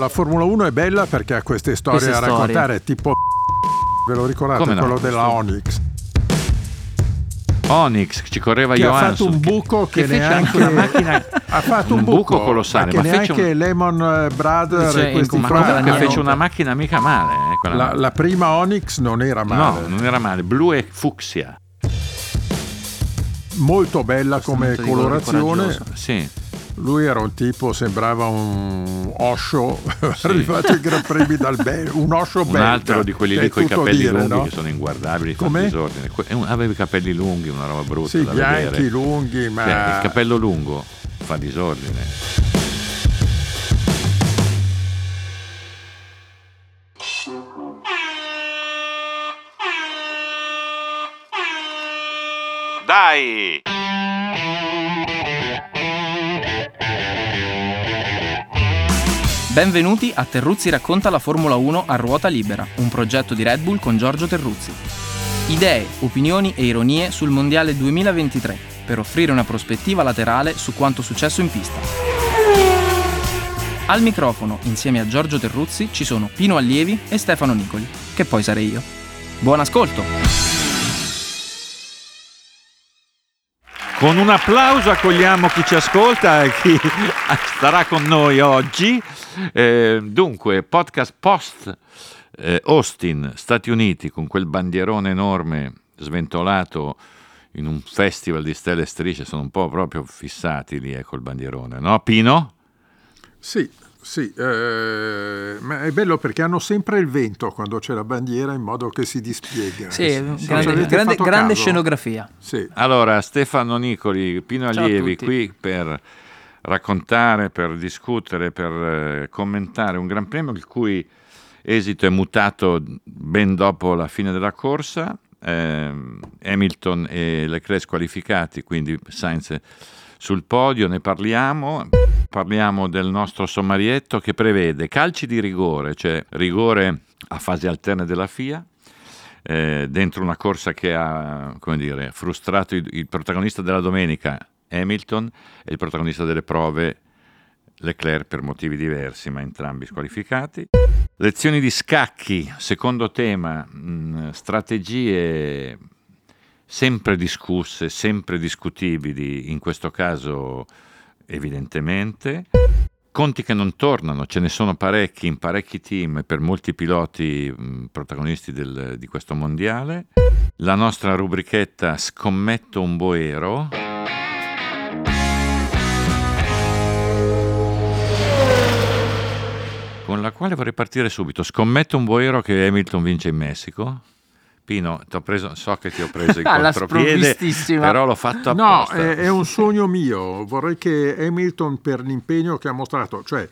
La Formula 1 è bella perché ha queste storie Queste a storie. raccontare, tipo ve lo ricordate Come no? quello della Onyx Onyx ci correva che ha Johansson fatto un buco che, fece neanche anche una macchina ha fatto un, un buco colossale, che ma fece neanche un- Lemon eh, Brothers Cioè, e questi in ma comunque Niente. fece una macchina mica male eh, la, macchina. la prima Onyx non era male no non era male blu e fucsia molto bella come Questo di colorazione sì lui era un tipo sembrava un Osho arrivato ai Gran Premi dal Belgio un Osho un belga. altro di quelli lì con i capelli dire, lunghi no? che sono inguardabili fa Com'è? disordine. Un- aveva i capelli lunghi una roba brutta sì da bianchi vedere lunghi ma Cioè, il capello lungo fa disordine. Dai Benvenuti a Terruzzi racconta la Formula 1 a ruota libera, un progetto di Red Bull con Giorgio Terruzzi. Idee, opinioni e ironie sul Mondiale 2023 per offrire una prospettiva laterale su quanto successo in pista. Al microfono, insieme a Giorgio Terruzzi, ci sono Pino Allievi e Stefano Nicoli, che poi sarei io. Buon ascolto! Con un applauso accogliamo chi ci ascolta e chi starà con noi oggi. Eh, dunque, podcast post eh, Austin, Stati Uniti, con quel bandierone enorme sventolato in un festival di stelle e strisce, sono un po' proprio fissati lì eh, col bandierone, no Pino? Sì, sì, eh, ma è bello perché hanno sempre il vento quando c'è la bandiera in modo che si dispiega. Sì, Non ci grande, grande- grande scenografia. Sì. Allora, Stefano Nicoli, Pino Allievi qui per raccontare, per discutere, per eh, commentare un Gran Premio il cui esito è mutato ben dopo la fine della corsa. Ehm, Hamilton e Leclerc squalificati, quindi Sainz sul podio, ne parliamo. Parliamo del nostro sommarietto che prevede calci di rigore, cioè rigore a fasi alterne della FIA, eh, dentro una corsa che ha dire, frustrato il, il protagonista della domenica, Hamilton, e il protagonista delle prove, Leclerc, per motivi diversi, ma entrambi squalificati. Lezioni di scacchi, secondo tema, mh, strategie sempre discusse, sempre discutibili, in questo caso evidentemente. Conti che non tornano, ce ne sono parecchi in parecchi team per molti piloti protagonisti del- di questo mondiale. La nostra rubrichetta Scommetto un boero. Con la quale vorrei partire subito. Scommetto un boero che Hamilton vince in Messico. Pino, t'ho preso- so che ti ho preso in Ah, contropiede, però l'ho fatto No, apposta. è, è un sogno mio. Vorrei che Hamilton, per l'impegno che ha mostrato, cioè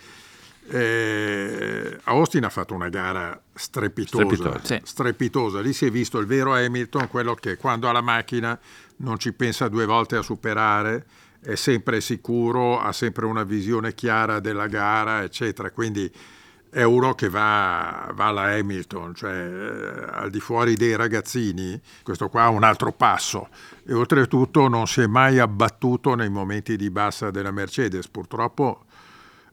eh, Austin ha fatto una gara strepitosa, Strepitosa. Sì. strepitosa. Lì si è visto il vero Hamilton, quello che quando ha la macchina non ci pensa due volte a superare, è sempre sicuro, ha sempre una visione chiara della gara, eccetera. Quindi è uno che va, va alla Hamilton, cioè eh, al di fuori dei ragazzini, questo qua ha un altro passo. E oltretutto non si è mai abbattuto nei momenti di bassa della Mercedes, purtroppo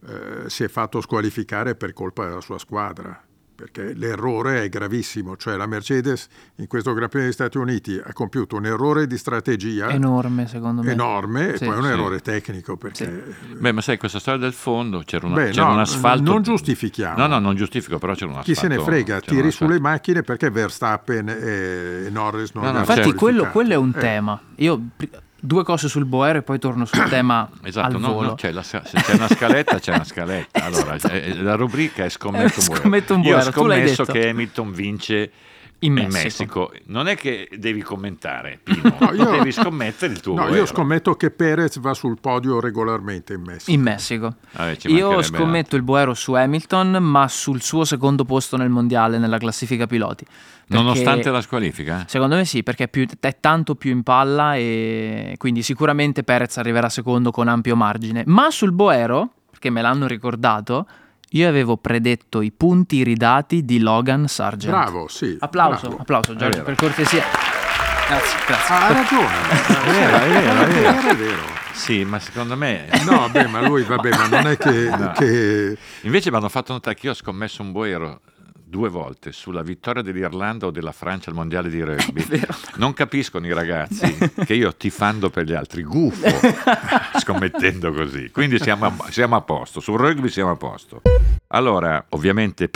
eh, si è fatto squalificare per colpa della sua squadra, perché l'errore è gravissimo, cioè la Mercedes in questo Gran Premio degli Stati Uniti ha compiuto un errore di strategia Enorme, secondo me. enorme Sì. e poi un Sì. errore tecnico, perché Beh, ma sai, questa storia del fondo c'era, una- Beh, c'era no, un asfalto. non giustifichiamo. No, no, non giustifico, però c'era un asfalto. chi se ne frega, tiri sulle macchine perché Verstappen e Norris non No, no, hanno Infatti, quello, quello è un Eh, tema. Io due cose sul Boero e poi torno sul tema Esatto, al no, volo. no, c'è la- se c'è una scaletta, c'è una scaletta. Allora, eh, la rubrica è scommetto Eh, un boero. scommetto un Io ho boero, tu l'hai scommesso che Hamilton vince In in Messico. Messico. Non è che devi commentare, Pino, No, io- devi scommettere il tuo No, io scommetto che Perez va sul podio regolarmente in Messico. In Messico. Vabbè, Io scommetto il Boero su Hamilton, ma sul suo secondo posto nel mondiale, nella classifica piloti. Perché- Nonostante la squalifica? Secondo me sì, perché è, più- è tanto più in palla e quindi sicuramente Perez arriverà secondo con ampio margine. Ma sul Boero, perché me l'hanno ricordato, io avevo predetto i punti ridati di Logan Sargent. Bravo, sì. Applauso, bravo. applauso Giorgio, per cortesia. Grazie, grazie. Ah, ha ragione. È vero, è vero, è vero. è vero. Sì, ma secondo me... No, beh, ma lui, vabbè, ma non è che... no. che... Invece mi hanno fatto notare che io ho scommesso un boero due volte sulla vittoria dell'Irlanda o della Francia al mondiale di rugby. Non capiscono i ragazzi che io tifando per gli altri, gufo scommettendo così. Quindi siamo a, siamo a posto, sul rugby siamo a posto. Allora, ovviamente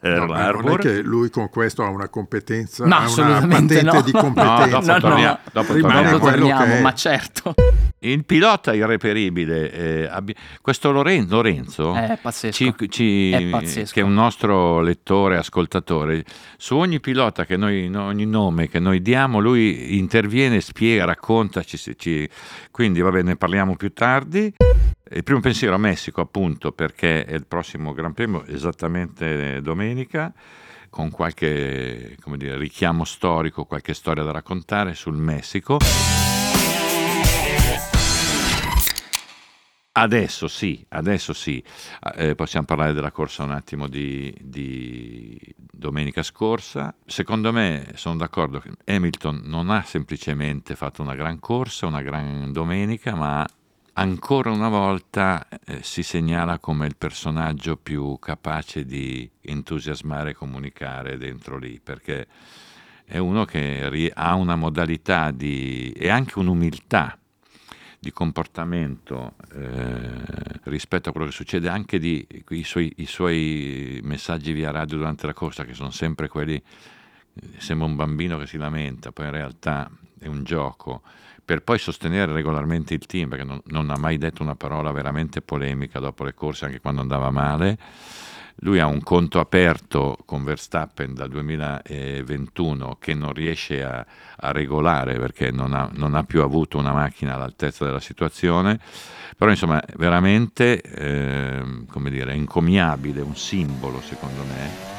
no, non è che lui con questo ha una competenza, no, ha una patente no. di competenza. No, dopo torniamo, dopo torniamo, dopo torniamo ma certo. Il pilota irreperibile, eh, abbi- questo Loren- Lorenzo, è pazzesco. Ci, ci, è pazzesco. che è un nostro lettore, ascoltatore, su ogni pilota che noi, ogni nome che noi diamo, lui interviene, spiega, racconta, ci, ci, quindi va bene, ne parliamo più tardi. Il primo pensiero a Messico, appunto, perché è il prossimo Gran Premio, esattamente domenica, con qualche dire, richiamo storico, qualche storia da raccontare sul Messico. Adesso sì, adesso sì, eh, possiamo parlare della corsa un attimo di, di, domenica scorsa. Secondo me sono d'accordo che Hamilton non ha semplicemente fatto una gran corsa, una gran domenica, ma ancora una volta eh, si segnala come il personaggio più capace di entusiasmare e comunicare dentro lì, perché è uno che ha una modalità di, e anche un'umiltà di comportamento eh, rispetto a quello che succede, anche di, i, suoi, i suoi messaggi via radio durante la corsa, che sono sempre quelli, eh, sembra un bambino che si lamenta, poi in realtà è un gioco per poi sostenere regolarmente il team, perché non, non, ha mai detto una parola veramente polemica dopo le corse, anche quando andava male. Lui ha un conto aperto con Verstappen dal 2021 che non riesce a, a regolare perché non ha, non ha, più avuto una macchina all'altezza della situazione, però insomma veramente eh, come dire, encomiabile, un simbolo secondo me.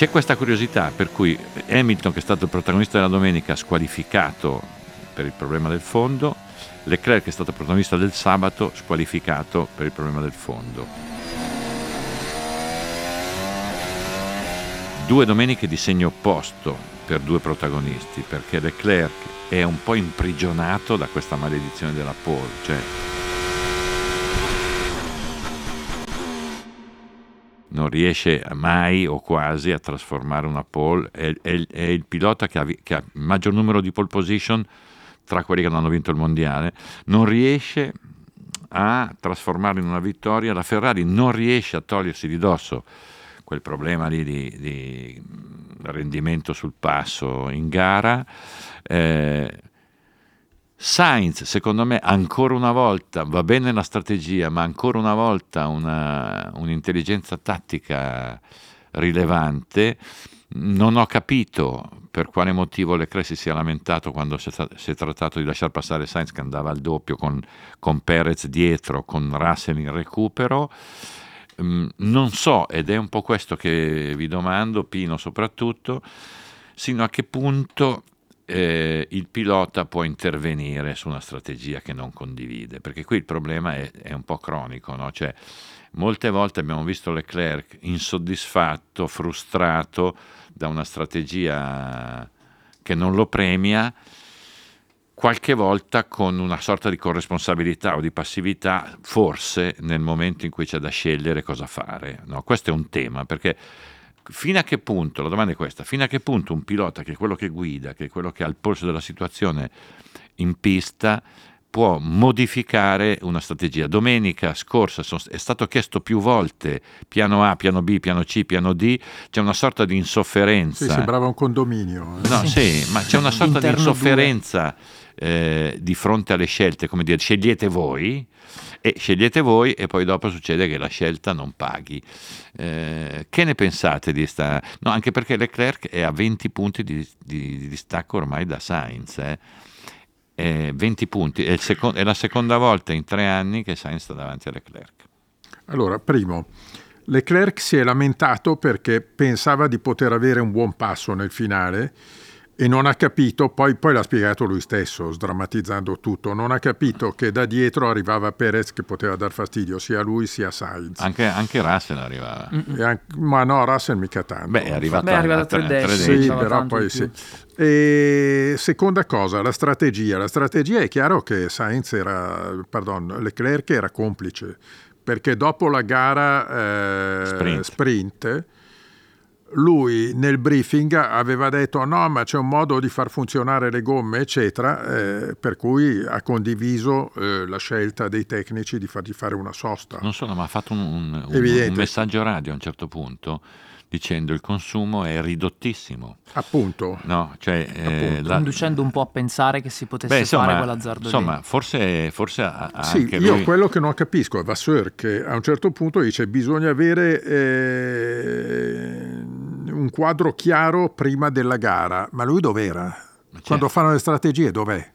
C'è questa curiosità per cui Hamilton, che è stato il protagonista della domenica, squalificato per il problema del fondo, Leclerc, è stato protagonista del sabato, squalificato per il problema del fondo. Due domeniche di segno opposto per due protagonisti, perché Leclerc è un po' imprigionato da questa maledizione della pole, cioè non riesce mai o quasi a trasformare una pole, è, è, è il pilota che ha, che ha, maggior numero di pole position tra quelli che non hanno vinto il mondiale, non riesce a trasformarlo in una vittoria, la Ferrari non riesce a togliersi di dosso quel problema lì di, di rendimento sul passo in gara. Eh, Sainz, secondo me, ancora una volta va bene la strategia, ma ancora una volta una, un'intelligenza tattica rilevante. Non ho capito per quale motivo Leclerc si sia lamentato quando si è, trattato di lasciare passare Sainz che andava al doppio con, con Perez dietro, con Russell in recupero. Mm, non so, ed è un po' questo che vi domando, Pino soprattutto, sino a che punto eh, il pilota può intervenire su una strategia che non condivide, perché qui il problema è, è un po' cronico, no? cioè, molte volte abbiamo visto Leclerc insoddisfatto, frustrato da una strategia che non lo premia, qualche volta con una sorta di corresponsabilità o di passività, forse nel momento in cui c'è da scegliere cosa fare. No? Questo è un tema, perché fino a che punto, la domanda è questa, fino a che punto un pilota che è quello che guida, che è quello che ha il polso della situazione in pista, può modificare una strategia. Domenica scorsa è stato chiesto più volte piano A, piano B, piano C, piano D, c'è una sorta di insofferenza. Sì, sembrava un condominio. Eh. No, sì, ma c'è una sorta di insofferenza eh, di fronte alle scelte, come dire, scegliete voi e scegliete voi e poi dopo succede che la scelta non paghi. Eh, che ne pensate di sta... No, anche perché Leclerc è a 20 punti di, di, di distacco ormai da Sainz. Eh. Eh, 20 punti, è, seco- è, la seconda volta in tre anni che Sainz sta davanti a Leclerc. Allora, primo, Leclerc si è lamentato perché pensava di poter avere un buon passo nel finale e non ha capito, poi, poi, l'ha spiegato lui stesso, sdrammatizzando tutto, non ha capito che da dietro arrivava Perez che poteva dar fastidio sia a lui sia a Sainz. Anche, anche Russell arrivava. Anche, ma no, Russell mica tanto. Beh, è arrivato, Beh, è arrivato a 3 decimi. Sì, però poi sì. E seconda cosa, la strategia. La strategia è chiaro che Sainz era, pardon, Leclerc era complice, perché dopo la gara eh, sprint, sprint lui nel briefing aveva detto no ma c'è un modo di far funzionare le gomme eccetera eh, per cui ha condiviso eh, la scelta dei tecnici di fargli fare una sosta. Non solo ma ha fatto un, un, un messaggio radio a un certo punto dicendo il consumo è ridottissimo. Appunto. No, cioè, Appunto. La... Inducendo un po' a pensare che si potesse Beh, insomma, fare quell'azzardo Insomma, lì. forse, forse ha, sì, io lui... quello che non capisco è Vasseur che a un certo punto dice bisogna avere eh, un quadro chiaro prima della gara, ma lui dov'era? Certo. Quando fanno le strategie dov'è?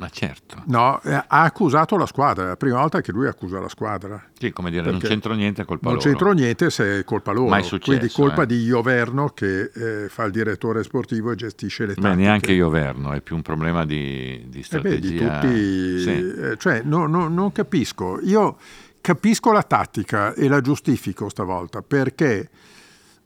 Ma certo. No, eh, ha accusato la squadra, è la prima volta che lui accusa la squadra. Sì, come dire, non c'entro niente, è colpa non loro. Non c'entro niente se è colpa loro. Mai successo, Quindi colpa eh. di Ioverno che eh, fa il direttore sportivo e gestisce le tattiche. Beh, neanche Ioverno, è più un problema di, di strategia. Eh beh, di tutti, sì. Eh, cioè, no, no, non capisco. Io capisco la tattica e la giustifico stavolta perché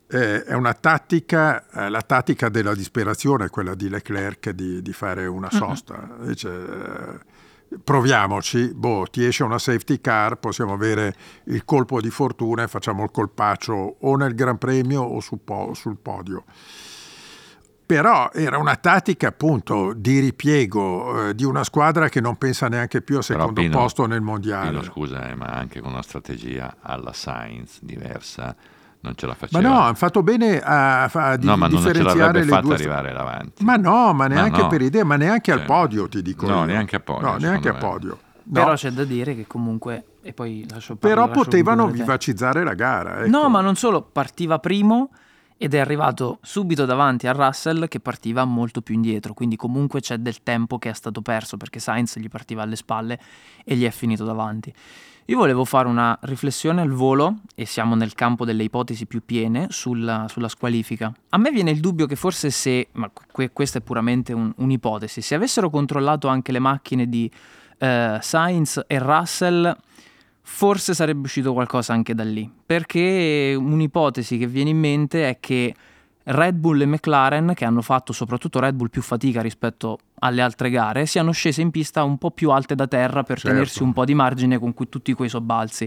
eh, è una tattica, eh, la tattica della disperazione, quella di Leclerc di, di fare una sosta. Uh-huh. Dice, eh, proviamoci, boh, ti esce una safety car, possiamo avere il colpo di fortuna e facciamo il colpaccio o nel Gran Premio o sul, po- sul podio. Però era una tattica appunto di ripiego eh, di una squadra che non pensa neanche più al secondo Pino, posto nel mondiale. Pino, scusa, eh, ma anche con una strategia alla Sainz diversa non ce la faceva. Ma no, hanno fatto bene a, a di, no, ma differenziare non ce le due arrivare davanti. Ma no, ma neanche ma no. per idea, ma neanche cioè, al podio ti dico. No, io. neanche a podio. No, neanche a podio. No. Però c'è da dire che comunque e poi lascio Però lascio potevano te. vivacizzare la gara. Ecco. No, ma non solo, partiva primo ed è arrivato subito davanti a Russell che partiva molto più indietro, quindi comunque c'è del tempo che è stato perso perché Sainz gli partiva alle spalle e gli è finito davanti. Io volevo fare una riflessione al volo, e siamo nel campo delle ipotesi più piene, sulla, sulla squalifica. A me viene il dubbio che forse se, ma que- questa è puramente un, un'ipotesi, se avessero controllato anche le macchine di eh, Sainz e Russell, forse sarebbe uscito qualcosa anche da lì. Perché un'ipotesi che viene in mente è che Red Bull e McLaren, che hanno fatto soprattutto Red Bull più fatica rispetto alle altre gare, siano scese in pista un po' più alte da terra per Certo. tenersi un po' di margine con cui tutti quei sobbalzi.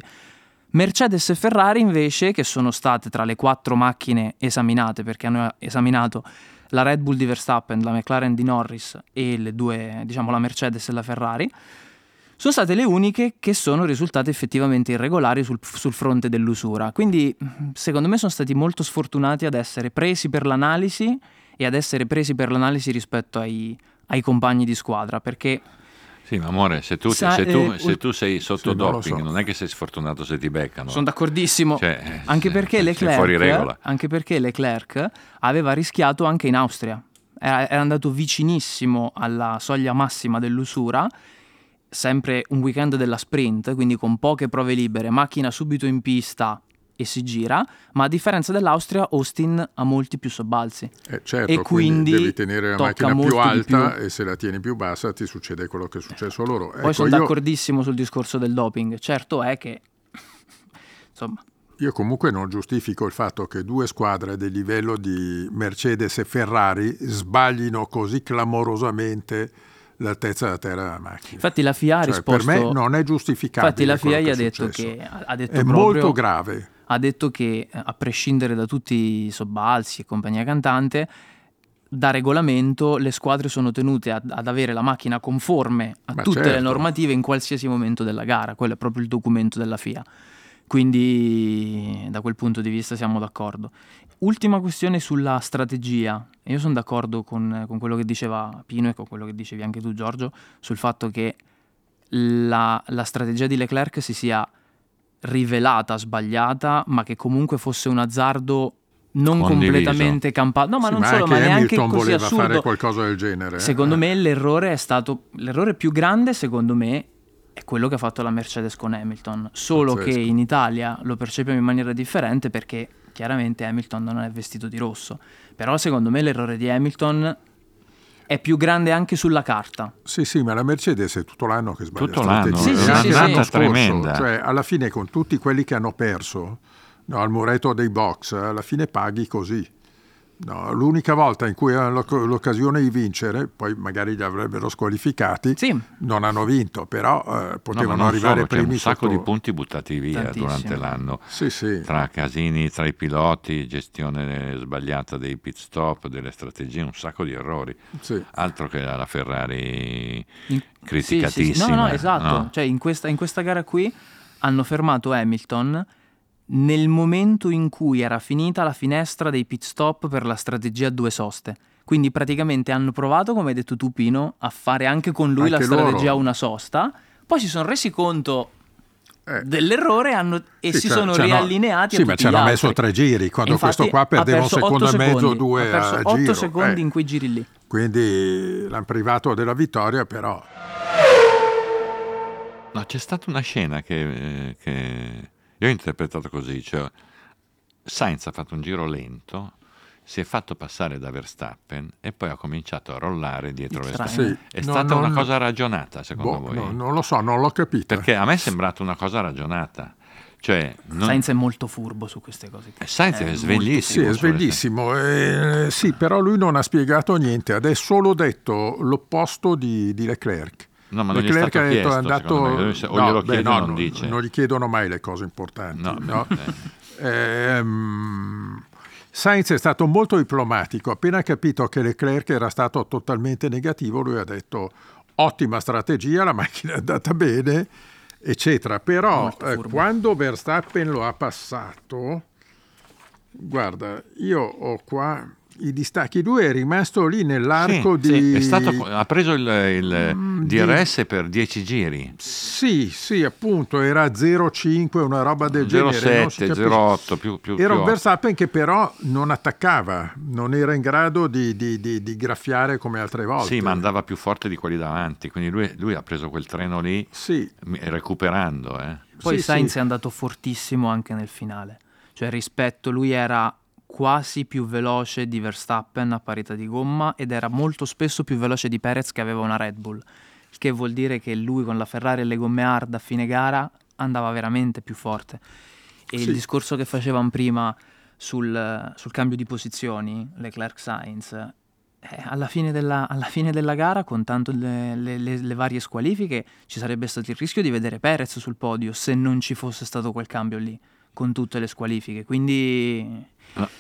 Mercedes e Ferrari invece, che sono state tra le quattro macchine esaminate, perché hanno esaminato la Red Bull di Verstappen, la McLaren di Norris e le due, diciamo la Mercedes e la Ferrari, sono state le uniche che sono risultate effettivamente irregolari sul, sul, fronte dell'usura. Quindi, secondo me, sono stati molto sfortunati ad essere presi per l'analisi e ad essere presi per l'analisi rispetto ai, ai compagni di squadra. Perché. Sì, ma amore, se tu, Sa- se tu, eh, se tu sei sotto sì, non doping, so. non è che sei sfortunato se ti beccano. Sono d'accordissimo. Cioè, anche, sei- perché sei fuori regola. Leclerc, anche perché Leclerc aveva rischiato anche in Austria. Era, era andato vicinissimo alla soglia massima dell'usura sempre un weekend della sprint, quindi con poche prove libere, macchina subito in pista e si gira, ma a differenza dell'Austria Austin ha molti più sobbalzi. Eh, certo, e quindi devi tenere la macchina più alta più. e se la tieni più bassa ti succede quello che è successo a loro. Poi Ecco, sono io, d'accordissimo sul discorso del doping, certo è che insomma io comunque non giustifico il fatto che due squadre del livello di Mercedes e Ferrari sbaglino così clamorosamente l'altezza della terra della macchina. Infatti la FIA ha Cioè, risposto per me non è giustificabile. Infatti la FIA gli ha detto che ha detto è proprio- molto grave. ha detto che eh, a prescindere da tutti i sobbalzi e compagnia cantante da regolamento le squadre sono tenute ad, ad avere la macchina conforme a Ma tutte le certo. normative in qualsiasi momento della gara, quello è proprio il documento della FIA. Quindi da quel punto di vista siamo d'accordo. Ultima questione sulla strategia. Io sono d'accordo con, con quello che diceva Pino e con quello che dicevi anche tu Giorgio sul fatto che la, la strategia di Leclerc si sia rivelata sbagliata, ma che comunque fosse un azzardo non Condiviso. completamente campato. No, ma Sì, non ma solo, anche ma neanche Hamilton così voleva fare assurdo. qualcosa del genere. Secondo eh. me l'errore è stato l'errore più grande, secondo me, è quello che ha fatto la Mercedes con Hamilton. Solo Pazzesco. che in Italia lo percepiamo in maniera differente perché chiaramente Hamilton non è vestito di rosso. Però secondo me l'errore di Hamilton è più grande anche sulla carta. Sì, sì, ma la Mercedes è tutto l'anno che sbaglia Tutto l'anno, Sì, sì, sì, l'anno sì. tremenda. Cioè, alla fine con tutti quelli che hanno perso no, al muretto dei box, alla fine paghi così. No, l'unica volta in cui hanno l'oc- l'occasione di vincere, poi magari li avrebbero squalificati, Sì. non hanno vinto, però eh, No, potevano non arrivare solo, c'è primi un sacco sotto- di punti buttati via Tantissimo. durante l'anno. Sì, sì. Tra casini tra i piloti, gestione sbagliata dei pit stop, delle strategie, un sacco di errori. sì. Altro che la Ferrari In- criticatissima. sì, sì. No, no, esatto. no? Cioè, in questa, in questa gara qui hanno fermato Hamilton nel momento in cui era finita la finestra dei pit stop per la strategia a due soste. Quindi praticamente hanno provato, come hai detto tu Pino, a fare anche con lui Anche la strategia loro. a una sosta, poi si sono resi conto Eh. dell'errore hanno- e Sì, si c'è- sono riallineati Sì, a ma ci hanno altri. messo tre giri, quando Infatti, questo qua perdeva un secondo otto e mezzo, secondi. due ha perso a 8 giro, secondi eh. in quei giri lì. Quindi l'hanno privato della vittoria, però No, c'è stata una scena che, eh, che io ho interpretato così, cioè Sainz ha fatto un giro lento, si è fatto passare da Verstappen e poi ha cominciato a rollare dietro Verstappen. sì. È No, stata non- una cosa ragionata, secondo boh, voi? no, non lo so, non l'ho capita. Perché a me è sembrata una cosa ragionata. Cioè, non- Sainz è molto furbo su queste cose. Sainz è molto Sì, sveglissimo. è su queste- sveglissimo. eh, sì, però lui non ha spiegato niente, ha solo detto l'opposto di, di Leclerc. No, ma non gli è Leclerc stato ha detto chiesto, è andato... me. O no, glielo beh, no, non no, dice. non gli chiedono mai le cose importanti. No, no? eh. Ehm, Sainz è stato molto diplomatico, appena capito che Leclerc era stato totalmente negativo, lui ha detto ottima strategia, la macchina è andata bene, eccetera. Però eh, quando Verstappen lo ha passato, guarda, io ho qua i distacchi, lui è rimasto lì nell'arco Sì, di... è stato- ha preso il, il Mm, di- DRS per 10 giri. Sì, sì, appunto, era 0,5, una roba del genere. non si 0,7, capisce. 0,8 più, più, Era più un Verstappen che però non attaccava, non era in grado di, di- di- di graffiare come altre volte. Sì, ma andava più forte di quelli davanti, quindi lui, lui ha preso quel treno lì Sì, recuperando. eh. Poi Sì, Sainz sì. è andato fortissimo anche nel finale. Cioè rispetto, lui era quasi più veloce di Verstappen a parità di gomma ed era molto spesso più veloce di Perez che aveva una Red Bull. Il che vuol dire che lui con la Ferrari e le gomme hard a fine gara andava veramente più forte. E Sì. il discorso che facevamo prima sul, sul cambio di posizioni, Leclerc-Sainz, eh, alla, fine della, alla fine della gara, contando le, le- le- le varie squalifiche, ci sarebbe stato il rischio di vedere Perez sul podio se non ci fosse stato quel cambio lì, con tutte le squalifiche. Quindi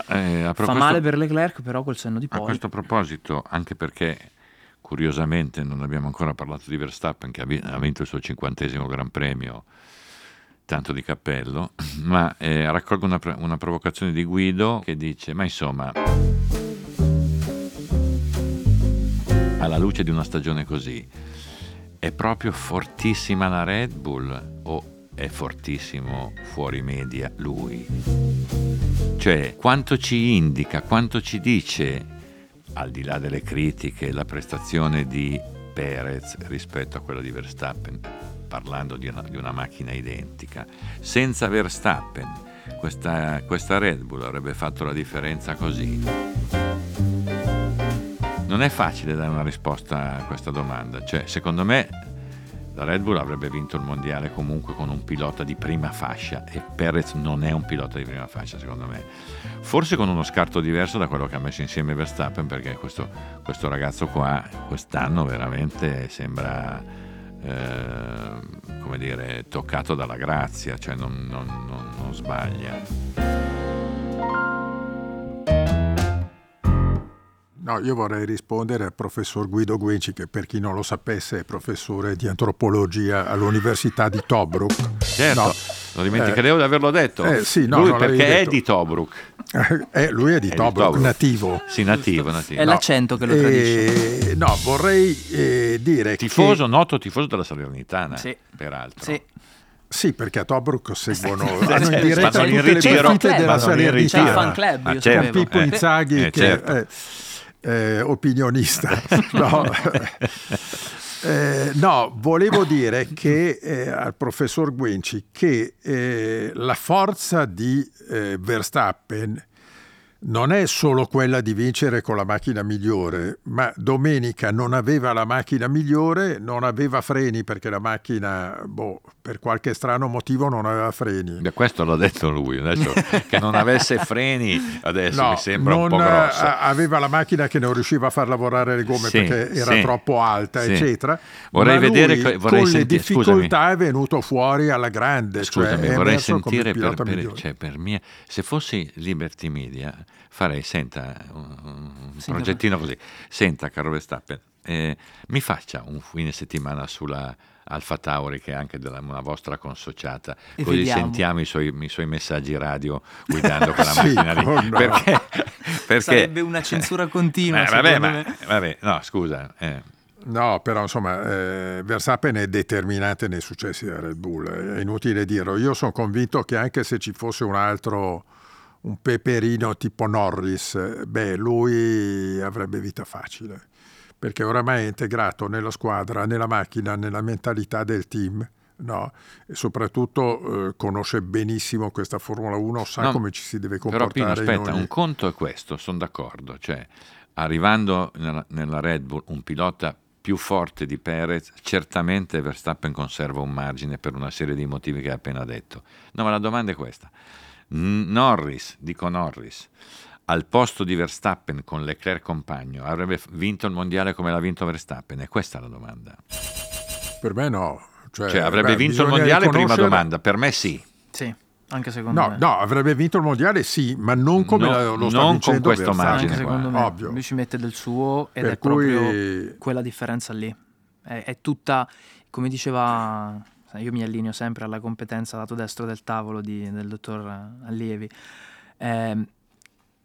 eh, a fa male per Leclerc, però col senno di A poi. questo proposito, anche perché curiosamente non abbiamo ancora parlato di Verstappen che ha vi- ha vinto il suo cinquantesimo Gran Premio, tanto di cappello, ma eh, raccolgo una, una provocazione di Guido che dice, ma insomma, alla luce di una stagione così, è proprio fortissima la Red Bull o è fortissimo fuori media lui? Cioè, quanto ci indica, quanto ci dice, al di là delle critiche, la prestazione di Perez rispetto a quella di Verstappen, parlando di una, di una macchina identica. Senza Verstappen, questa, questa Red Bull avrebbe fatto la differenza così. Non è facile dare una risposta a questa domanda. Cioè, secondo me la Red Bull avrebbe vinto il mondiale comunque con un pilota di prima fascia e Perez non è un pilota di prima fascia secondo me. Forse con uno scarto diverso da quello che ha messo insieme Verstappen perché questo, questo ragazzo qua quest'anno veramente sembra eh, come dire toccato dalla grazia, cioè non, non- non- non sbaglia. No, io vorrei rispondere al professor Guido Guenci, che per chi non lo sapesse è professore di antropologia all'Università di Tobruk. Certo, No, lo dimenticherei di averlo detto. eh, sì, no, Lui non perché è detto. di Tobruk. eh, lui è di È di Tobruk, Tobruk. nativo. Sì, nativo, nativo. È l'accento che lo tradisce. Eh, no, vorrei eh, dire Tifoso, che... noto tifoso della Salernitana, Sì. peraltro. Sì. Sì, perché a Tobruk seguono, hanno in diretta vanno in tutte le partite C'è il della fan club, C'è il Salernitana. fan club, Ah, io certo. sapevo. Pippo Eh, Inzaghi eh, che certo. è eh, opinionista. no. Eh, no, volevo dire che eh, al professor Guenci che eh, la forza di eh, Verstappen non è solo quella di vincere con la macchina migliore, ma domenica non aveva la macchina migliore, non aveva freni perché la macchina, boh, per qualche strano motivo non aveva freni. Beh, questo l'ha detto lui, adesso che non avesse freni adesso no, mi sembra un po' grosso. Aveva la macchina che non riusciva a far lavorare le gomme sì, perché era sì, troppo alta, sì. eccetera. Vorrei vedere vorrei con senti- le difficoltà scusami. è venuto fuori alla grande. Cioè scusami, cioè vorrei sentire per, per, cioè per mia, se fossi Liberty Media farei, senta, un, un progettino così, senta caro Verstappen, eh, mi faccia un fine settimana sulla Alfa Tauri che è anche della, una vostra consociata, e così vediamo. sentiamo i suoi, i suoi, messaggi radio guidando quella sì, macchina lì. Oh no. perché, perché, Sarebbe una censura continua. Eh, vabbè, ma, vabbè, no, scusa. Eh. No, però insomma, eh, Verstappen è determinante nei successi della Red Bull, è inutile dirlo. Io sono convinto che anche se ci fosse un altro un peperino tipo Norris, beh, lui avrebbe vita facile, perché oramai è integrato nella squadra, nella macchina, nella mentalità del team. No, e soprattutto eh, conosce benissimo questa Formula 1, sa no, come ci si deve comportare. Però Pino, aspetta, ogni... un conto è questo, sono d'accordo, cioè arrivando nella, nella Red Bull un pilota più forte di Perez, certamente Verstappen conserva un margine per una serie di motivi che hai appena detto. No, ma la domanda è questa. Norris, dico Norris, al posto di Verstappen con Leclerc compagno, avrebbe vinto il mondiale come l'ha vinto Verstappen? E questa è la domanda. Per me no. Cioè, cioè avrebbe beh, vinto il mondiale? Prima domanda, per me sì. Sì. Anche secondo no, me. No, avrebbe vinto il mondiale sì, ma non come no, lo sta non con questo margine. Anche secondo me. Ovvio. Lui ci mette del suo ed per è cui... proprio quella differenza lì. È, è tutta, come diceva io mi allineo sempre alla competenza lato destro del tavolo di, del dottor Allievi. Eh,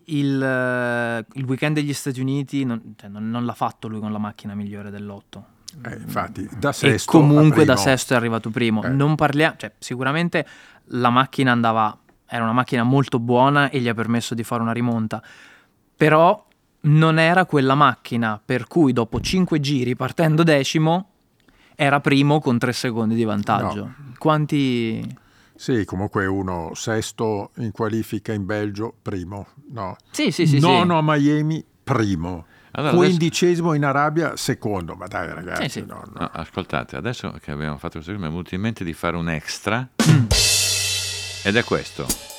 il, il, weekend degli Stati Uniti non, cioè, non, non, l'ha fatto lui con la macchina migliore dell'otto. Eh, infatti, da sesto. E comunque da sesto è arrivato primo. Eh. Non parliamo, cioè, sicuramente la macchina andava, era una macchina molto buona e gli ha permesso di fare una rimonta. Però non era quella macchina per cui dopo cinque giri partendo decimo era primo con tre secondi di vantaggio. No. Quanti... Sì, comunque uno sesto in qualifica in Belgio, primo. No. Sì, sì, sì. Nono sì. a Miami, primo. Allora, Quindicesimo adesso... in Arabia, secondo. Ma dai ragazzi, sì, sì. No, no. ascoltate, adesso che abbiamo fatto questo film mi è venuto in mente di fare un extra. Mm. Ed è questo.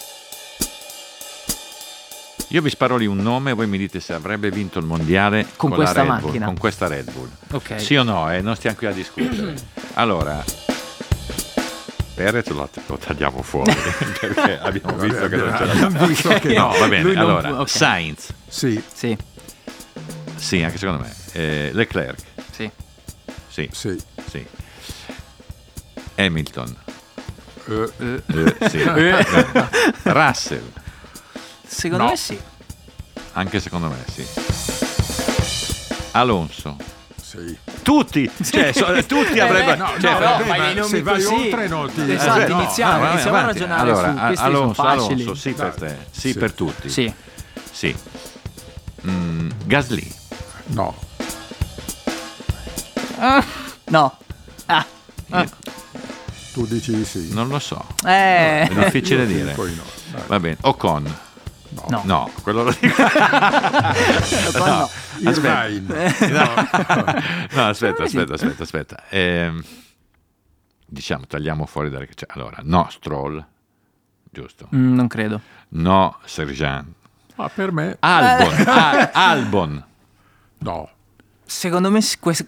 Io vi sparo lì un nome e voi mi dite se avrebbe vinto il mondiale con, con questa macchina. Bull, con questa Red Bull. Okay. Sì o no? Eh? Non stiamo qui a discutere. allora, Perez lo, lo tagliamo fuori perché abbiamo visto vabbè, che non ce l'ha visto che no, va bene. allora, okay. Sainz. Sì. Sì. Sì, anche secondo me. Eh, Leclerc. Sì. Sì. Sì. sì. Hamilton. Uh, uh. Uh, sì. Russell. Secondo no. me sì. Anche secondo me sì. Alonso. Sì. Tutti, cioè, so, tutti avrebbero. No, cioè, no, no, ma ma se vai così, oltre non ti. Esatto, eh, no, iniziamo, ah, iniziamo a ragionare allora, su Alonso, Alonso, sì per te, sì, sì. per tutti. Sì. Sì. Mm, Gasly. No. Uh, no. Ah. Uh. Tu dici di sì. Non lo so. Eh. È difficile dire. Poi no. Va bene. Ocon. No. no. no, quello lo dico. no. Aspetta. No. no, aspetta, aspetta, aspetta, aspetta. Eh, diciamo, tagliamo fuori dalle... Cioè, allora, no Stroll, giusto? Mm, non credo. No Sergeant. Ma per me... Albon. Al- Albon. No. Secondo me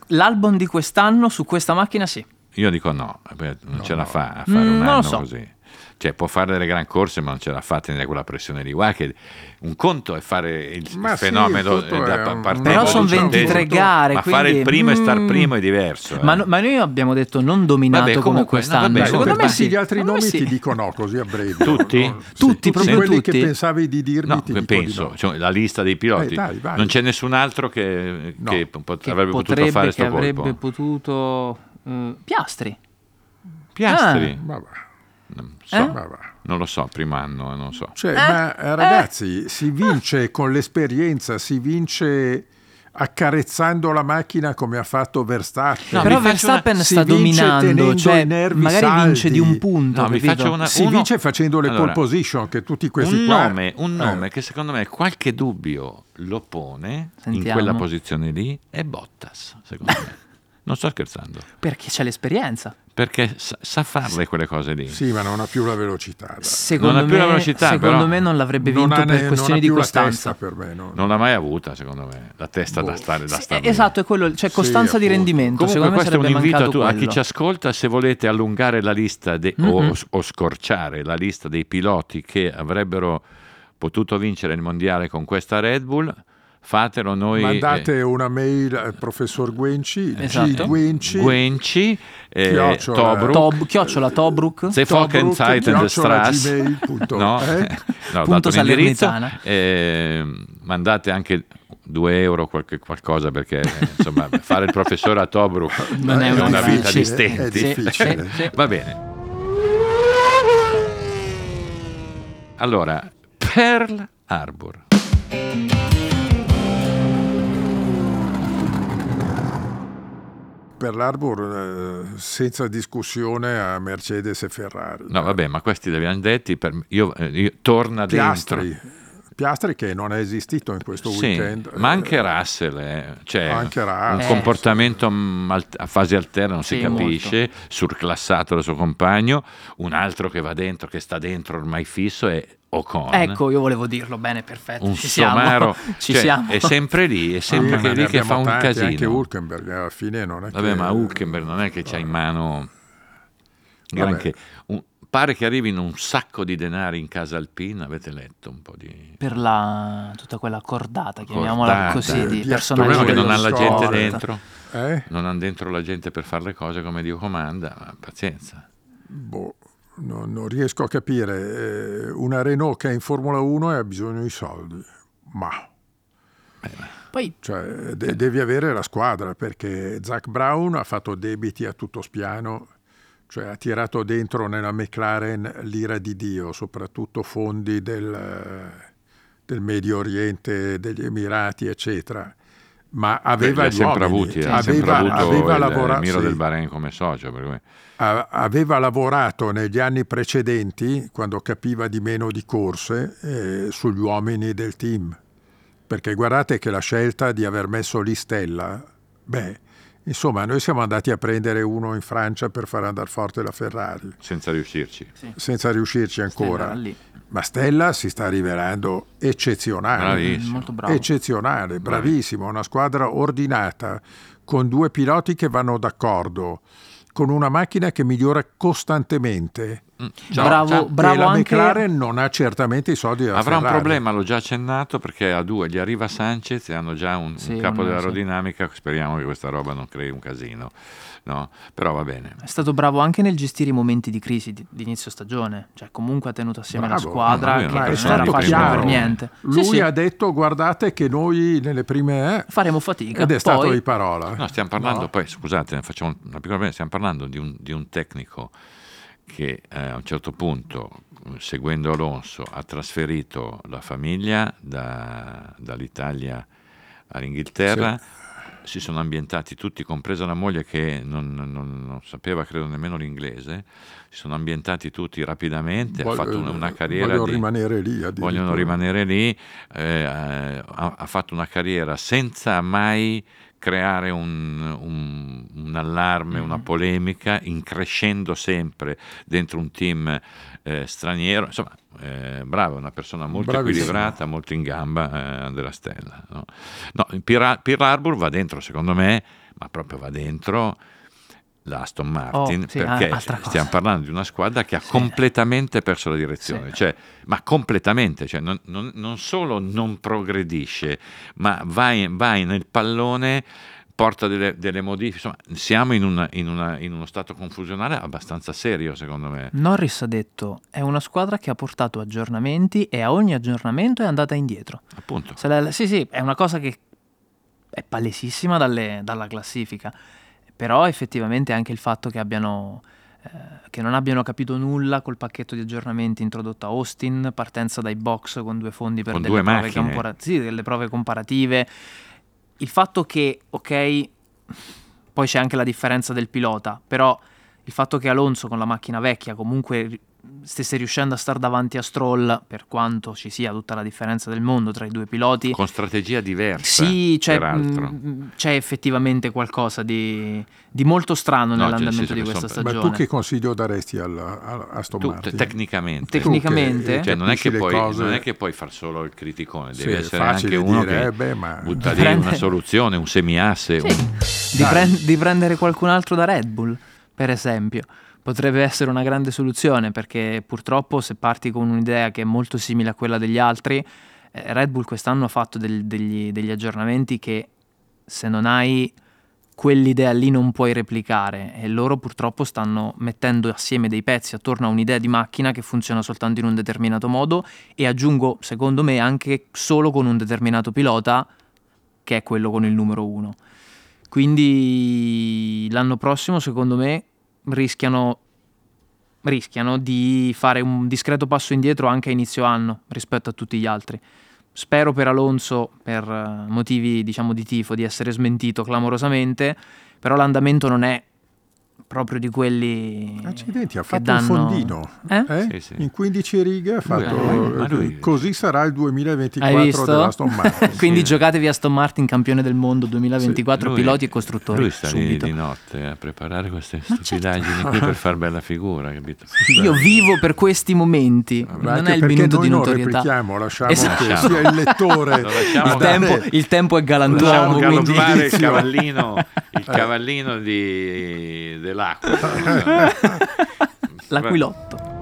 l'Albon di quest'anno su questa macchina sì. Io dico no, non no, ce la fa a fare mm, un anno so. così cioè può fare delle gran corse ma non ce l'ha fatta tenere quella pressione lì guarda che un conto è fare il ma fenomeno sì, da un... partendo però sono 23 gare ma quindi... fare il primo mm... e star primo è diverso eh. ma, no, ma, noi abbiamo detto non dominato vabbè, come quest'anno no, vabbè, secondo me sì gli altri nomi sì. ti dico no così a breve tutti? No, tutti, sì, proprio quelli tutti? che pensavi di dirmi no, ti penso no. cioè, la lista dei piloti eh, dai, non c'è nessun altro che, no. che, pot- che avrebbe potrebbe, potuto fare che questo avrebbe colpo potuto uh, Piastri Piastri ma va. Non so Eh? Non lo so primo anno non so Cioè, Eh? ma eh, ragazzi, si vince con l'esperienza, si vince accarezzando la macchina come ha fatto Verstappen. No, però Verstappen una... sta dominando, cioè magari saldi. vince di un punto. No, una, si uno... vince facendo le allora, pole position, che tutti questi un qua... Nome, un eh. nome eh. che secondo me qualche dubbio lo pone Sentiamo. in quella posizione lì è Bottas, secondo me. Non sto scherzando. Perché c'è l'esperienza. Perché sa, sa farle quelle cose lì. Sì, ma non ha più la velocità. Secondo, non me, più la velocità, secondo però, me non l'avrebbe vinto non per questioni di costanza. per me, no. Non l'ha mai avuta, secondo me, la testa boh. da stare da stare. Sì, esatto, è quello, cioè costanza sì, di rendimento. Comunque secondo questo me è un invito a, tu, a, chi ci ascolta, se volete allungare la lista de- mm-hmm. o, o scorciare la lista dei piloti che avrebbero potuto vincere il mondiale con questa Red Bull fatelo noi mandate eh, una mail al professor Guenci esatto. Guenci, Guenci eh, chiocciola, Tobruk, Tob, chiocciola Tobruk. Se Strass. no, eh? no punto eh, mandate anche 2 euro qualche, qualcosa perché insomma fare il professore a Tobruk non è, una vita di stenti. va bene. Allora Pearl Harbor per l'Arbor eh, senza discussione a Mercedes e Ferrari. No, vabbè, ma questi li abbiamo detti, per, io, eh, io, torna Piastri. dentro. Piastri che non è esistito in questo sì, weekend. Ma anche Russell, eh. cioè anche Russell, un comportamento a fase alterna non sì, si capisce, molto. surclassato dal suo compagno, un altro che va dentro, che sta dentro ormai fisso e Ocon. Ecco, io volevo dirlo bene, perfetto. Un ci somaro, siamo. Ci cioè, siamo. È sempre lì, è sempre ah, lì che fa un casino. Anche Hulkenberg alla fine non è Vabbè, che... ma Hulkenberg non è che c'ha in mano anche un, pare che arrivino un sacco di denari in casa Alpine, avete letto un po' di... Per la, tutta quella cordata, chiamiamola cordata. così, di personaggi. Il problema è che non hanno la gente dentro, eh? non hanno dentro la gente per fare le cose come Dio comanda, pazienza. Boh non, non riesco a capire. Eh, una Renault che è in Formula 1 e ha bisogno di soldi, ma... Poi, cioè, de- devi avere la squadra perché Zach Brown ha fatto debiti a tutto spiano, cioè ha tirato dentro nella McLaren l'ira di Dio, soprattutto fondi del, del Medio Oriente, degli Emirati, eccetera ma aveva sempre avuti, eh, aveva, sempre avuto aveva lavorato, Miro sì. del Bahrain come socio. Cui aveva lavorato negli anni precedenti, quando capiva di meno di corse, eh, sugli uomini del team. Perché guardate che la scelta di aver messo lì Stella, beh, insomma, noi siamo andati a prendere uno in Francia per far andare forte la Ferrari. Senza riuscirci. Sì. Senza riuscirci ancora. Stella Ma Stella si sta rivelando eccezionale. Bravissimo. Molto bravo. Eccezionale, bravissimo. Una squadra ordinata, con due piloti che vanno d'accordo con una macchina che migliora costantemente. Mm. Ciao, bravo, ciao. bravo la anche... McLaren non ha certamente i soldi da Avrà Ferrari. un problema, l'ho già accennato, perché a due gli arriva Sanchez e hanno già un, sì, un capo dell'aerodinamica, sì. speriamo che questa roba non crei un casino. No, però va bene. È stato bravo anche nel gestire i momenti di crisi di, di inizio stagione, cioè comunque ha tenuto assieme bravo. la squadra, no, che non era facile per niente. Lui sì, ha detto guardate che noi nelle prime... Eh, Faremo fatica. Ed è poi... stato di parola. No, stiamo parlando, no. poi scusate, facciamo una piccola stiamo parlando di un, di un tecnico che eh, a un certo punto, seguendo Alonso, ha trasferito la famiglia da, dall'Italia all'Inghilterra. Sì si sono ambientati tutti, compresa la moglie che non, non, non, sapeva, credo, nemmeno l'inglese, si sono ambientati tutti rapidamente, Voglio, ha fatto una, una carriera... Vogliono di, rimanere lì. Vogliono rimanere lì, eh, ha, ha, fatto una carriera senza mai creare un, un, un allarme, mm-hmm. una polemica, increscendo sempre dentro un team eh, straniero. Insomma, eh, bravo, una persona molto Bravissimo. equilibrata, molto in gamba, eh, Andrea Stella. No? No, Pearl Harbor va dentro, secondo me, ma proprio va dentro l'Aston Martin oh, sì, perché stiamo parlando di una squadra che ha sì. completamente perso la direzione, sì. cioè, ma completamente, cioè non, non, non, solo non progredisce, ma vai, vai nel pallone porta delle, delle, modifiche. Insomma, siamo in, una, in, una, in, uno stato confusionale abbastanza serio, secondo me. Norris ha detto: è una squadra che ha portato aggiornamenti e a ogni aggiornamento è andata indietro. Appunto. La, sì, sì, è una cosa che è palesissima dalle, dalla classifica. Però effettivamente anche il fatto che abbiano. Eh, che non abbiano capito nulla col pacchetto di aggiornamenti introdotto a Austin, partenza dai box con due fondi per delle, prove compara- sì, delle prove comparative il fatto che, ok, poi c'è anche la differenza del pilota, però il fatto che Alonso con la macchina vecchia comunque stesse riuscendo a stare davanti a Stroll, per quanto ci sia tutta la differenza del mondo tra i due piloti. Con strategia diversa. Sì, c'è, peraltro. mh, c'è effettivamente qualcosa di, di molto strano No, nell'andamento cioè, di sì, questa sono- Ma stagione. tu che consiglio daresti al, a Aston Tu, Martin? tecnicamente. Tecnicamente? Cioè, non, è che puoi, cose- non è che puoi far solo il criticone, Sì, devi è essere anche uno dire, che beh, ma- butta lì Prende- una soluzione, un semiasse. Sì, un- di, pren- di prendere qualcun altro da Red Bull, per esempio. Potrebbe essere una grande soluzione perché purtroppo se parti con un'idea che è molto simile a quella degli altri, eh, Red Bull quest'anno ha fatto del- degli, degli aggiornamenti che se non hai quell'idea lì non puoi replicare e loro purtroppo stanno mettendo assieme dei pezzi attorno a un'idea di macchina che funziona soltanto in un determinato modo e aggiungo secondo me anche solo con un determinato pilota che è quello con il numero uno. Quindi l'anno prossimo, secondo me, rischiano, rischiano di fare un discreto passo indietro anche a inizio anno rispetto a tutti gli altri. Spero per Alonso, per eh, motivi diciamo di tifo, di essere smentito clamorosamente, però l'andamento non è proprio di quelli Accidenti, ha che fatto danno- un fondino. Eh? eh? Sì, sì. In 15 righe ha fatto... ma lui- Così sarà il Hai 2024 visto? dell'Aston Martin. Quindi Sì. giocatevi Aston Martin campione del mondo 2024 Lui- piloti e costruttori Lui sta lì subito. di notte a preparare queste certo. stupidaggini qui per far bella figura, capito? Io vivo per questi momenti, Ma non è il minuto di non notorietà. replichiamo, lasciamo Esatto. che sia il lettore Lo lasciamo Il tempo, il tempo è Lasciamo galantuomo, quindi galoppare il cavallino, il cavallino di, dell'acqua. l'aquilotto.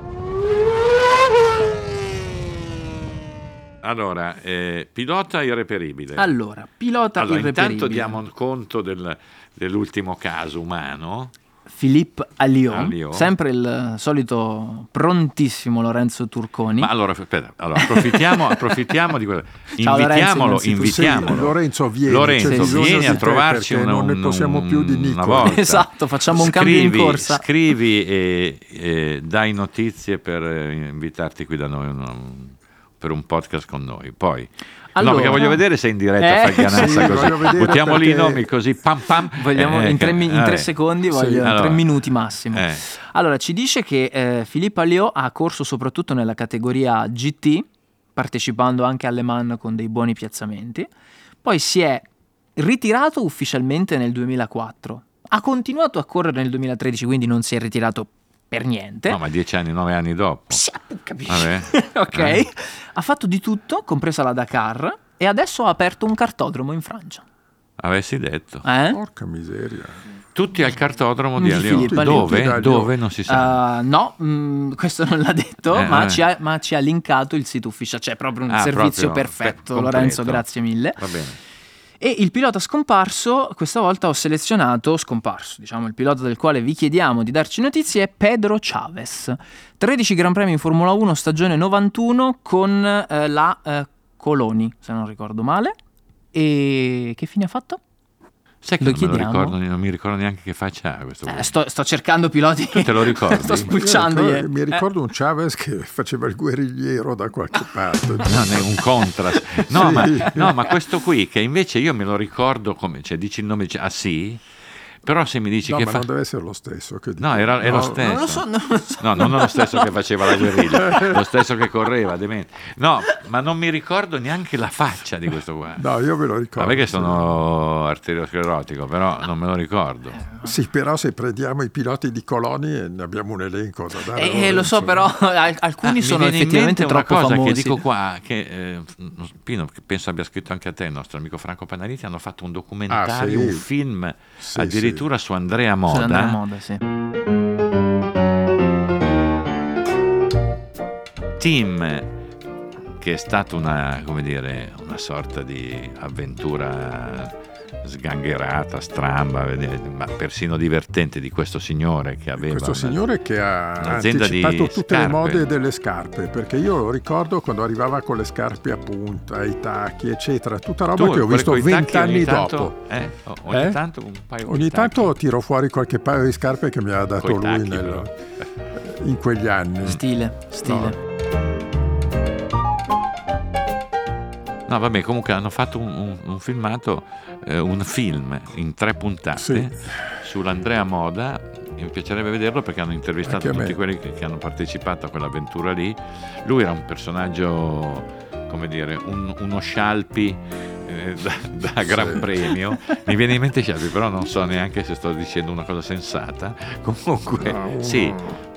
Allora, eh, pilota irreperibile. Allora, pilota Allora, irreperibile. intanto diamo conto del- dell'ultimo caso umano. Philippe Alliot, Alliot. sempre il solito prontissimo Lorenzo Turconi. Ma allora, aspetta, allora, approfittiamo, approfittiamo di quello. Ciao, Lorenzo, Invitiamolo, innanzitutto. invitiamolo. Sì, Lorenzo, vieni, Lorenzo, c'è bisogno vieni a trovarci perché un, non ne un- possiamo più di Nico. una. Esatto, facciamo un cambio in Scrivi- corsa. Scrivi e, e dai notizie per eh, invitarti qui da noi un- per un podcast con noi. Poi, Allora- no, perché voglio vedere se in diretta Eh, fai ghianazza sì, così. Buttiamo lì i nomi così, pam pam. Vogliamo Eh, in, tre, mi- in tre secondi, Sì. voglio in Allora. tre minuti massimo. Eh. Allora, ci dice che eh, Philippe Alliot ha corso soprattutto nella categoria GT, partecipando anche alle Man con dei buoni piazzamenti. Poi si è ritirato ufficialmente nel 2004. Ha continuato a correre nel 2013, quindi non si è ritirato per niente. No, ma dieci anni, nove anni dopo. Sì, capisci? Vabbè. ok. Eh. Ha fatto di tutto, compresa la Dakar, e adesso ha aperto un cartodromo in Francia. Avessi detto. Eh? Porca miseria. Tutti al cartodromo di. Filippo da Dove? Dove? Non si sa. Uh, no, mm, questo non l'ha detto, Eh, ma, eh. ci ha, ma ci ha linkato il sito ufficiale. C'è proprio un Ah, servizio proprio, perfetto, per- Lorenzo, grazie mille. Va bene. E il pilota scomparso, questa volta ho selezionato, scomparso, diciamo, il pilota del quale vi chiediamo di darci notizie è Pedro Chavez. 13 Gran Premi in Formula 1, stagione 91 con eh, la eh, Coloni, se non ricordo male. E che fine ha fatto? Sai che Lo non, me lo chiediamo? ricordo, non mi ricordo neanche che faccia ha questo. Eh, sto, sto cercando piloti. Tu te lo ricordi? sto spulciando. Io eh. ricordo- mi ricordo un Chavez che faceva il guerrigliero da qualche parte. No, ne- un contrast. No, Sì. ma, no, ma questo qui che invece io me lo ricordo come, cioè dici il nome, ah sì? Però se mi dici No, che ma fa... non deve essere lo stesso. Che No, era, è lo No, stesso. Non lo so, non lo so. No, non è lo stesso che faceva la guerriglia, lo stesso che correva, demente. No, ma non mi ricordo neanche la faccia di questo qua. No, io ve lo ricordo. Vabbè che sì. sono arteriosclerotico, però non me lo ricordo. Sì, però se prendiamo i piloti di Coloni eh, ne abbiamo un elenco da dare. a Eh, lo so, però al- alcuni Ah, sono effettivamente mente una troppo cosa famosi. che dico qua, che eh, Pino, che penso abbia scritto anche a te, il nostro amico Franco Panariti, hanno fatto un documentario, Ah, sì. un film Sì, addirittura su Andrea Su Moda. Andrea Moda, sì. Team che è stata una, come dire, una sorta di avventura sgangherata, stramba, ma persino divertente di questo signore che aveva Questo una- signore che ha anticipato tutte le scarpe. mode delle scarpe, perché io lo ricordo quando arrivava con le scarpe a punta, i tacchi, eccetera, tutta roba Tu, che ho visto vent'anni dopo. eh, ogni Eh? tanto un paio di Ogni tacchi. tanto tiro fuori qualche paio di scarpe che mi ha dato Coi lui tacchi, nel- in quegli anni. Stile, stile. No, vabbè, comunque hanno fatto un, un, un filmato, eh, un film in tre puntate Sì. sull'Andrea Moda. Mi piacerebbe vederlo perché hanno intervistato tutti quelli che, che hanno partecipato a quell'avventura lì. Lui era un personaggio, come dire, un- uno scialpi eh, da, da gran premio. Mi viene in mente scialpi, però non so neanche se sto dicendo una cosa sensata. Comunque, No, sì,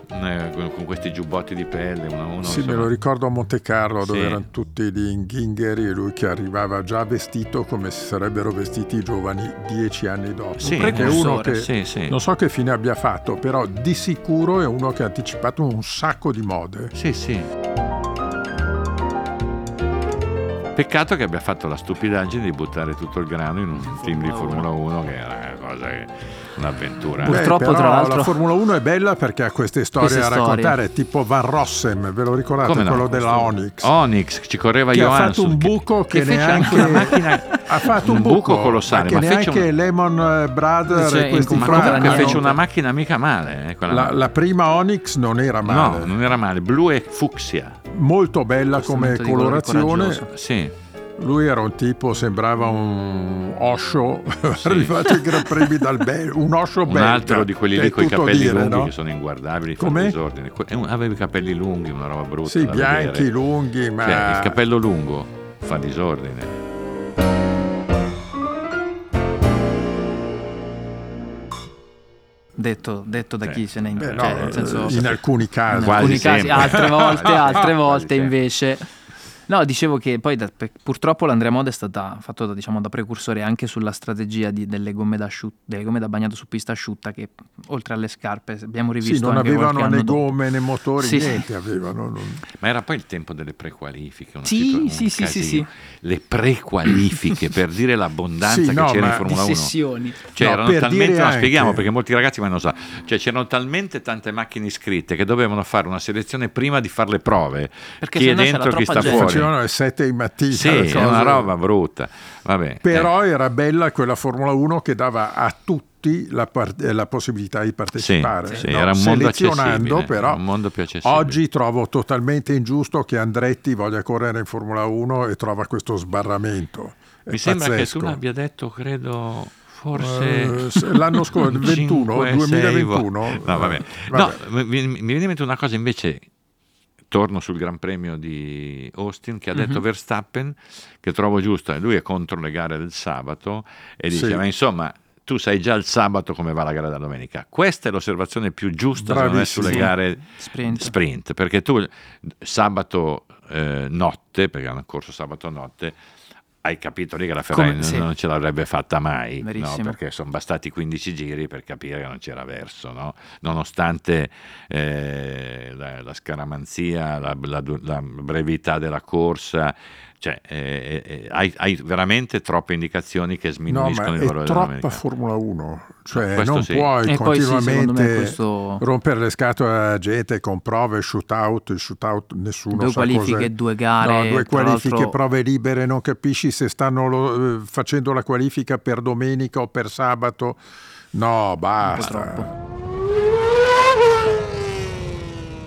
eh, con, questi giubbotti di pelle, uno, uno, Sì, me insomma, lo ricordo a Monte Carlo dove Sì. erano tutti lì in ghingheri e lui che arrivava già vestito come si sarebbero vestiti i giovani dieci anni dopo. Sì, Perché è uno che Sì, sì. non so che fine abbia fatto, però di sicuro è uno che ha anticipato un sacco di mode. Sì, sì. Peccato che abbia fatto la stupidaggine di buttare tutto il grano in un film di Formula 1 che era una cosa che- un'avventura. Beh, Purtroppo, però, tra l'altro- la Formula 1 è bella perché ha queste storie Queste a storie. raccontare, tipo Van Rossem, ve lo ricordate? Come no? Quello della Onyx. Onyx ci correva che ha Johansson fatto un buco che, fece neanche anche una macchina ha fatto un, un buco colossale, che ma fece neanche un- Lemon Brothers Cioè, e questi in ma Fra- niente. fece una macchina mica male eh, la, macchina. la prima Onyx non era male, no non era male blu e fucsia molto bella come colorazione. sì Lui era un tipo, sembrava un Osho, arrivato ai Gran Premi dal Belgio, un Osho un belga. altro di quelli lì con i capelli dire, lunghi no? che sono inguardabili fa Com'è? disordine eh, un- aveva i capelli lunghi una roba brutta Sì, bianchi, vedere. lunghi, ma... Cioè, il capello lungo fa disordine Detto, detto da Sì. chi se ne Beh, cioè, no, nel senso, in alcuni casi. in alcuni casi, altre volte, altre volte invece. No, dicevo che poi da- purtroppo l'Andrea Moda è stata fatto da, diciamo, da precursore anche sulla strategia di- delle, gomme da asciut- delle gomme da bagnato su pista asciutta che oltre alle scarpe abbiamo rivisto Sì, non avevano né gomme né motori, Sì, sì. niente avevano. non- Ma era poi il tempo delle prequalifiche. una Sì, sì, sì, sì, casino. Le prequalifiche per dire l'abbondanza Sì, che no, c'era in Formula Di 1. sessioni. Cioè, No, erano per talmente, no, anche- spieghiamo perché molti ragazzi ma non lo sa. Cioè, c'erano talmente tante macchine iscritte che dovevano fare una selezione prima di fare le prove. Perché chi è dentro, chi troppa sta gente. fuori. Facevano alle 7 di mattina. Sì, è una roba brutta. Vabbè, Però eh, era bella quella Formula 1 che dava a tutti la, par- eh, la possibilità di partecipare. Sì, sì, no? era un mondo Selezionando, accessibile, però un mondo più accessibile. oggi trovo totalmente ingiusto che Andretti voglia correre in Formula 1 e trova questo sbarramento. È mi sembra pazzesco. che tu l'abbia detto, credo, forse Eh, se- l'anno scorso, 21, 5, 2021. 6, no, vabbè. Eh, vabbè. No, mi, mi viene in mente una cosa invece. Torno sul Gran Premio di Austin che ha detto Mhm. Verstappen che trovo giusto, e lui è contro le gare del sabato e dice Sì. ma insomma tu sai già il sabato come va la gara della domenica. Questa è l'osservazione più giusta Bravissimo. sulle gare Sprint. sprint, perché tu sabato eh, notte, perché hanno corso sabato notte, hai capito lì che la Ferrari Come- non, sì. non ce l'avrebbe fatta mai, no? Perché sono bastati 15 giri per capire che non c'era verso, no? nonostante eh, la, la scaramanzia, la, la- la brevità della corsa, cioè, eh, eh, hai, hai veramente troppe indicazioni che No, sminuiscono ma il è valore della troppa domenica. Formula 1, cioè Questo non sì. puoi E poi sì, continuamente questo- rompere le scatole alla gente con prove, shootout, shootout nessuno Due sa qualifiche, cos'è. due gare, No, due qualifiche, l'altro- prove libere, non capisci se stanno lo- eh, facendo la qualifica per domenica o per sabato. No, basta.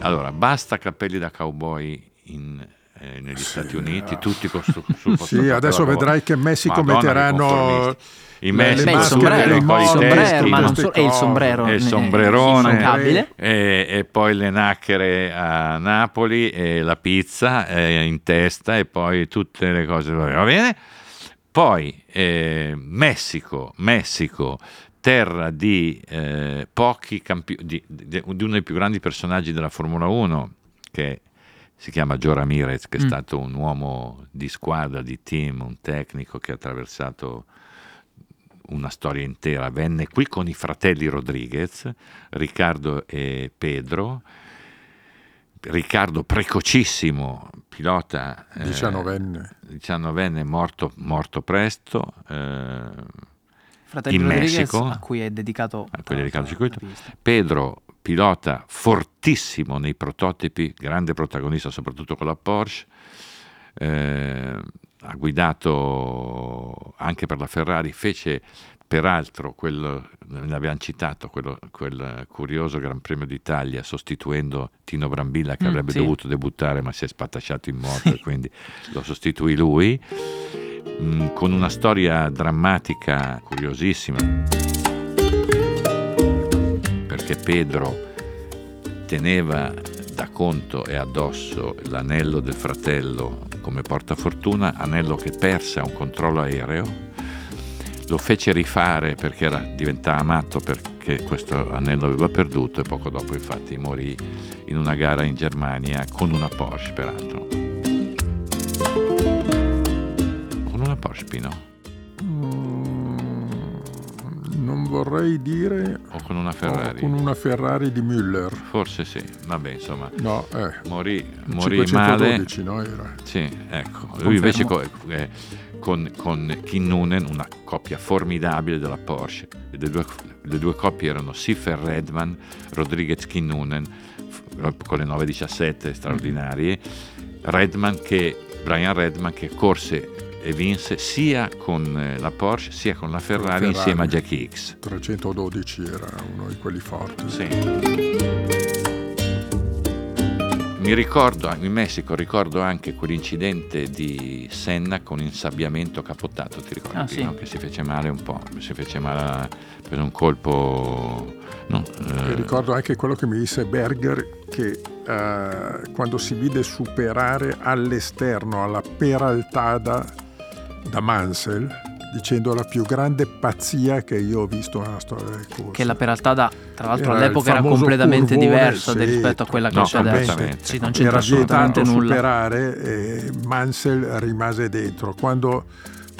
Allora, basta capelli da cowboy in, eh, negli Stati Uniti, tutti con sul, sul Sì, adesso vedrai che in Messico Madonna, metteranno. I le- le Messi Beh, il sombrero, il sombrero, testi, ma non so- e il sombrero e il ne- sombrerone. e, e poi le nacchere a Napoli e la pizza eh, in testa e poi tutte le cose. Va bene? Poi eh, Messico Messico terra di eh, pochi campioni di, di- di uno dei più grandi personaggi della Formula 1 che si chiama Joe Ramirez che è Mm. stato un uomo di squadra, di team, un tecnico che ha attraversato una storia intera. Venne qui con i fratelli Rodriguez, Riccardo e Pedro. Riccardo precocissimo, pilota eh, 19enne. 19enne, morto, morto presto. eh, Fratelli in Rodriguez, Messico, a cui è dedicato, a cui è dedicato il circuito. Pedro, pilota fortissimo nei prototipi, grande protagonista soprattutto con la Porsche, eh, ha guidato anche per la Ferrari, fece peraltro quello, ne abbiamo citato, quello, quel curioso Gran Premio d'Italia sostituendo Tino Brambilla che Mm, avrebbe sì. dovuto debuttare ma si è spatasciato in moto e quindi lo sostituì lui, mm, con una storia drammatica curiosissima perché Pedro teneva da conto e addosso l'anello del fratello come portafortuna, anello che perse a un controllo aereo, lo fece rifare perché era, diventava matto perché questo anello aveva perduto e poco dopo infatti morì in una gara in Germania con una Porsche peraltro. Con una Porsche Pino Mm, non vorrei dire o con una Ferrari? con una Ferrari di Müller. Forse sì, vabbè insomma, No, eh, morì, morì male. 512 no, era. Sì, ecco. Lui invece co- eh, con, con Kinnunen, una coppia formidabile della Porsche. Le due, le due coppie erano Siffer Redman, Rodriguez Kinnunen, con le 917 straordinarie. Redman che, Brian Redman che corse e vinse sia con eh, la Porsche sia con la Ferrari, Ferrari. insieme a Jackie Hicks. 312 era uno di quelli forti. Sì. Mi ricordo, in Messico ricordo anche quell'incidente di Senna con insabbiamento capottato, ti ricordi? Ah, sì. Che si fece male un po', si fece male, prese un colpo... No, eh, ricordo anche quello che mi disse Berger che eh, quando si vide superare all'esterno alla Peraltada da Mansell dicendo la più grande pazzia che io ho visto nella storia del corso. Che la Peraltada, tra l'altro, Era all'epoca era completamente curvone, diversa sì, rispetto a quella che no, c'è adesso. Sì, non c'entra era assolutamente nulla. superare e Mansell rimase dentro. Quando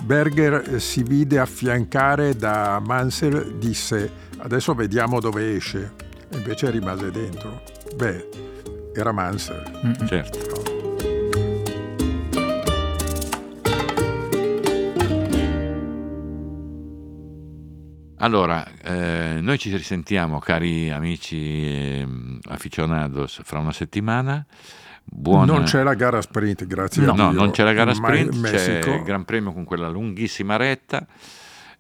Berger si vide affiancare da Mansell disse adesso vediamo dove esce e invece rimase dentro. Beh, era Mansell. Mm-mm. certo. Allora, eh, noi ci risentiamo, cari amici eh, aficionados, fra una settimana. Buon... Non c'è la gara sprint, grazie No, a Dio. no, non c'è la gara in Ma- sprint, c'è il Gran Premio con quella lunghissima retta.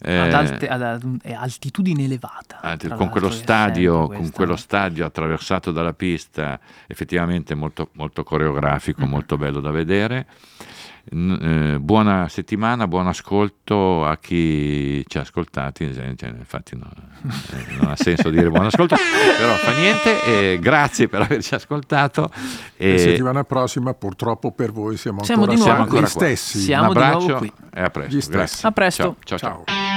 eh, Ad, alte- ad- è altitudine elevata. Con quello stadio, con quello stadio attraversato dalla pista, effettivamente molto, molto coreografico, Mm-hmm. molto bello da vedere. Eh, buona settimana, buon ascolto a chi ci ha ascoltati, eh, cioè, infatti no, eh, non ha senso dire buon ascolto, però fa niente, e grazie per averci ascoltato. E E settimana prossima, purtroppo per voi, siamo, Siamo ancora, di nuovo siamo qui. gli stessi. Siamo un di nuovo abbraccio qui. e a presto. A presto. ciao. ciao. ciao. Ciao.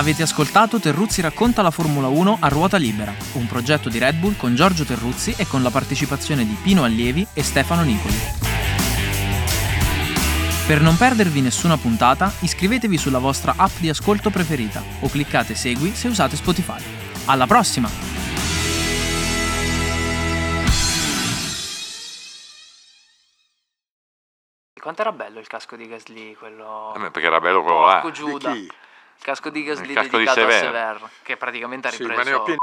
Avete ascoltato Terruzzi racconta la Formula 1 a ruota libera, un progetto di Red Bull con Giorgio Terruzzi e con la partecipazione di Pino Allievi e Stefano Nicoli. Per non perdervi nessuna puntata, iscrivetevi sulla vostra app di ascolto preferita o cliccate Segui se usate Spotify. Alla prossima! Quanto era bello il casco di Gasly, quello... Eh, perché era bello quello là. Porco Di Giuda. Casco di Gasly casco di dedicato a Sever. Sever, che praticamente ha Sì, ripreso... ma ne ho pieni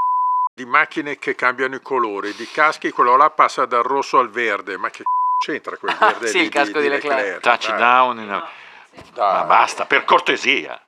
di macchine che cambiano i colori, di caschi, quello là passa dal rosso al verde, ma che c'entra quel verde Sì, lì il casco di Leclerc. Dai, Touchdown. in-. Ma basta, per cortesia.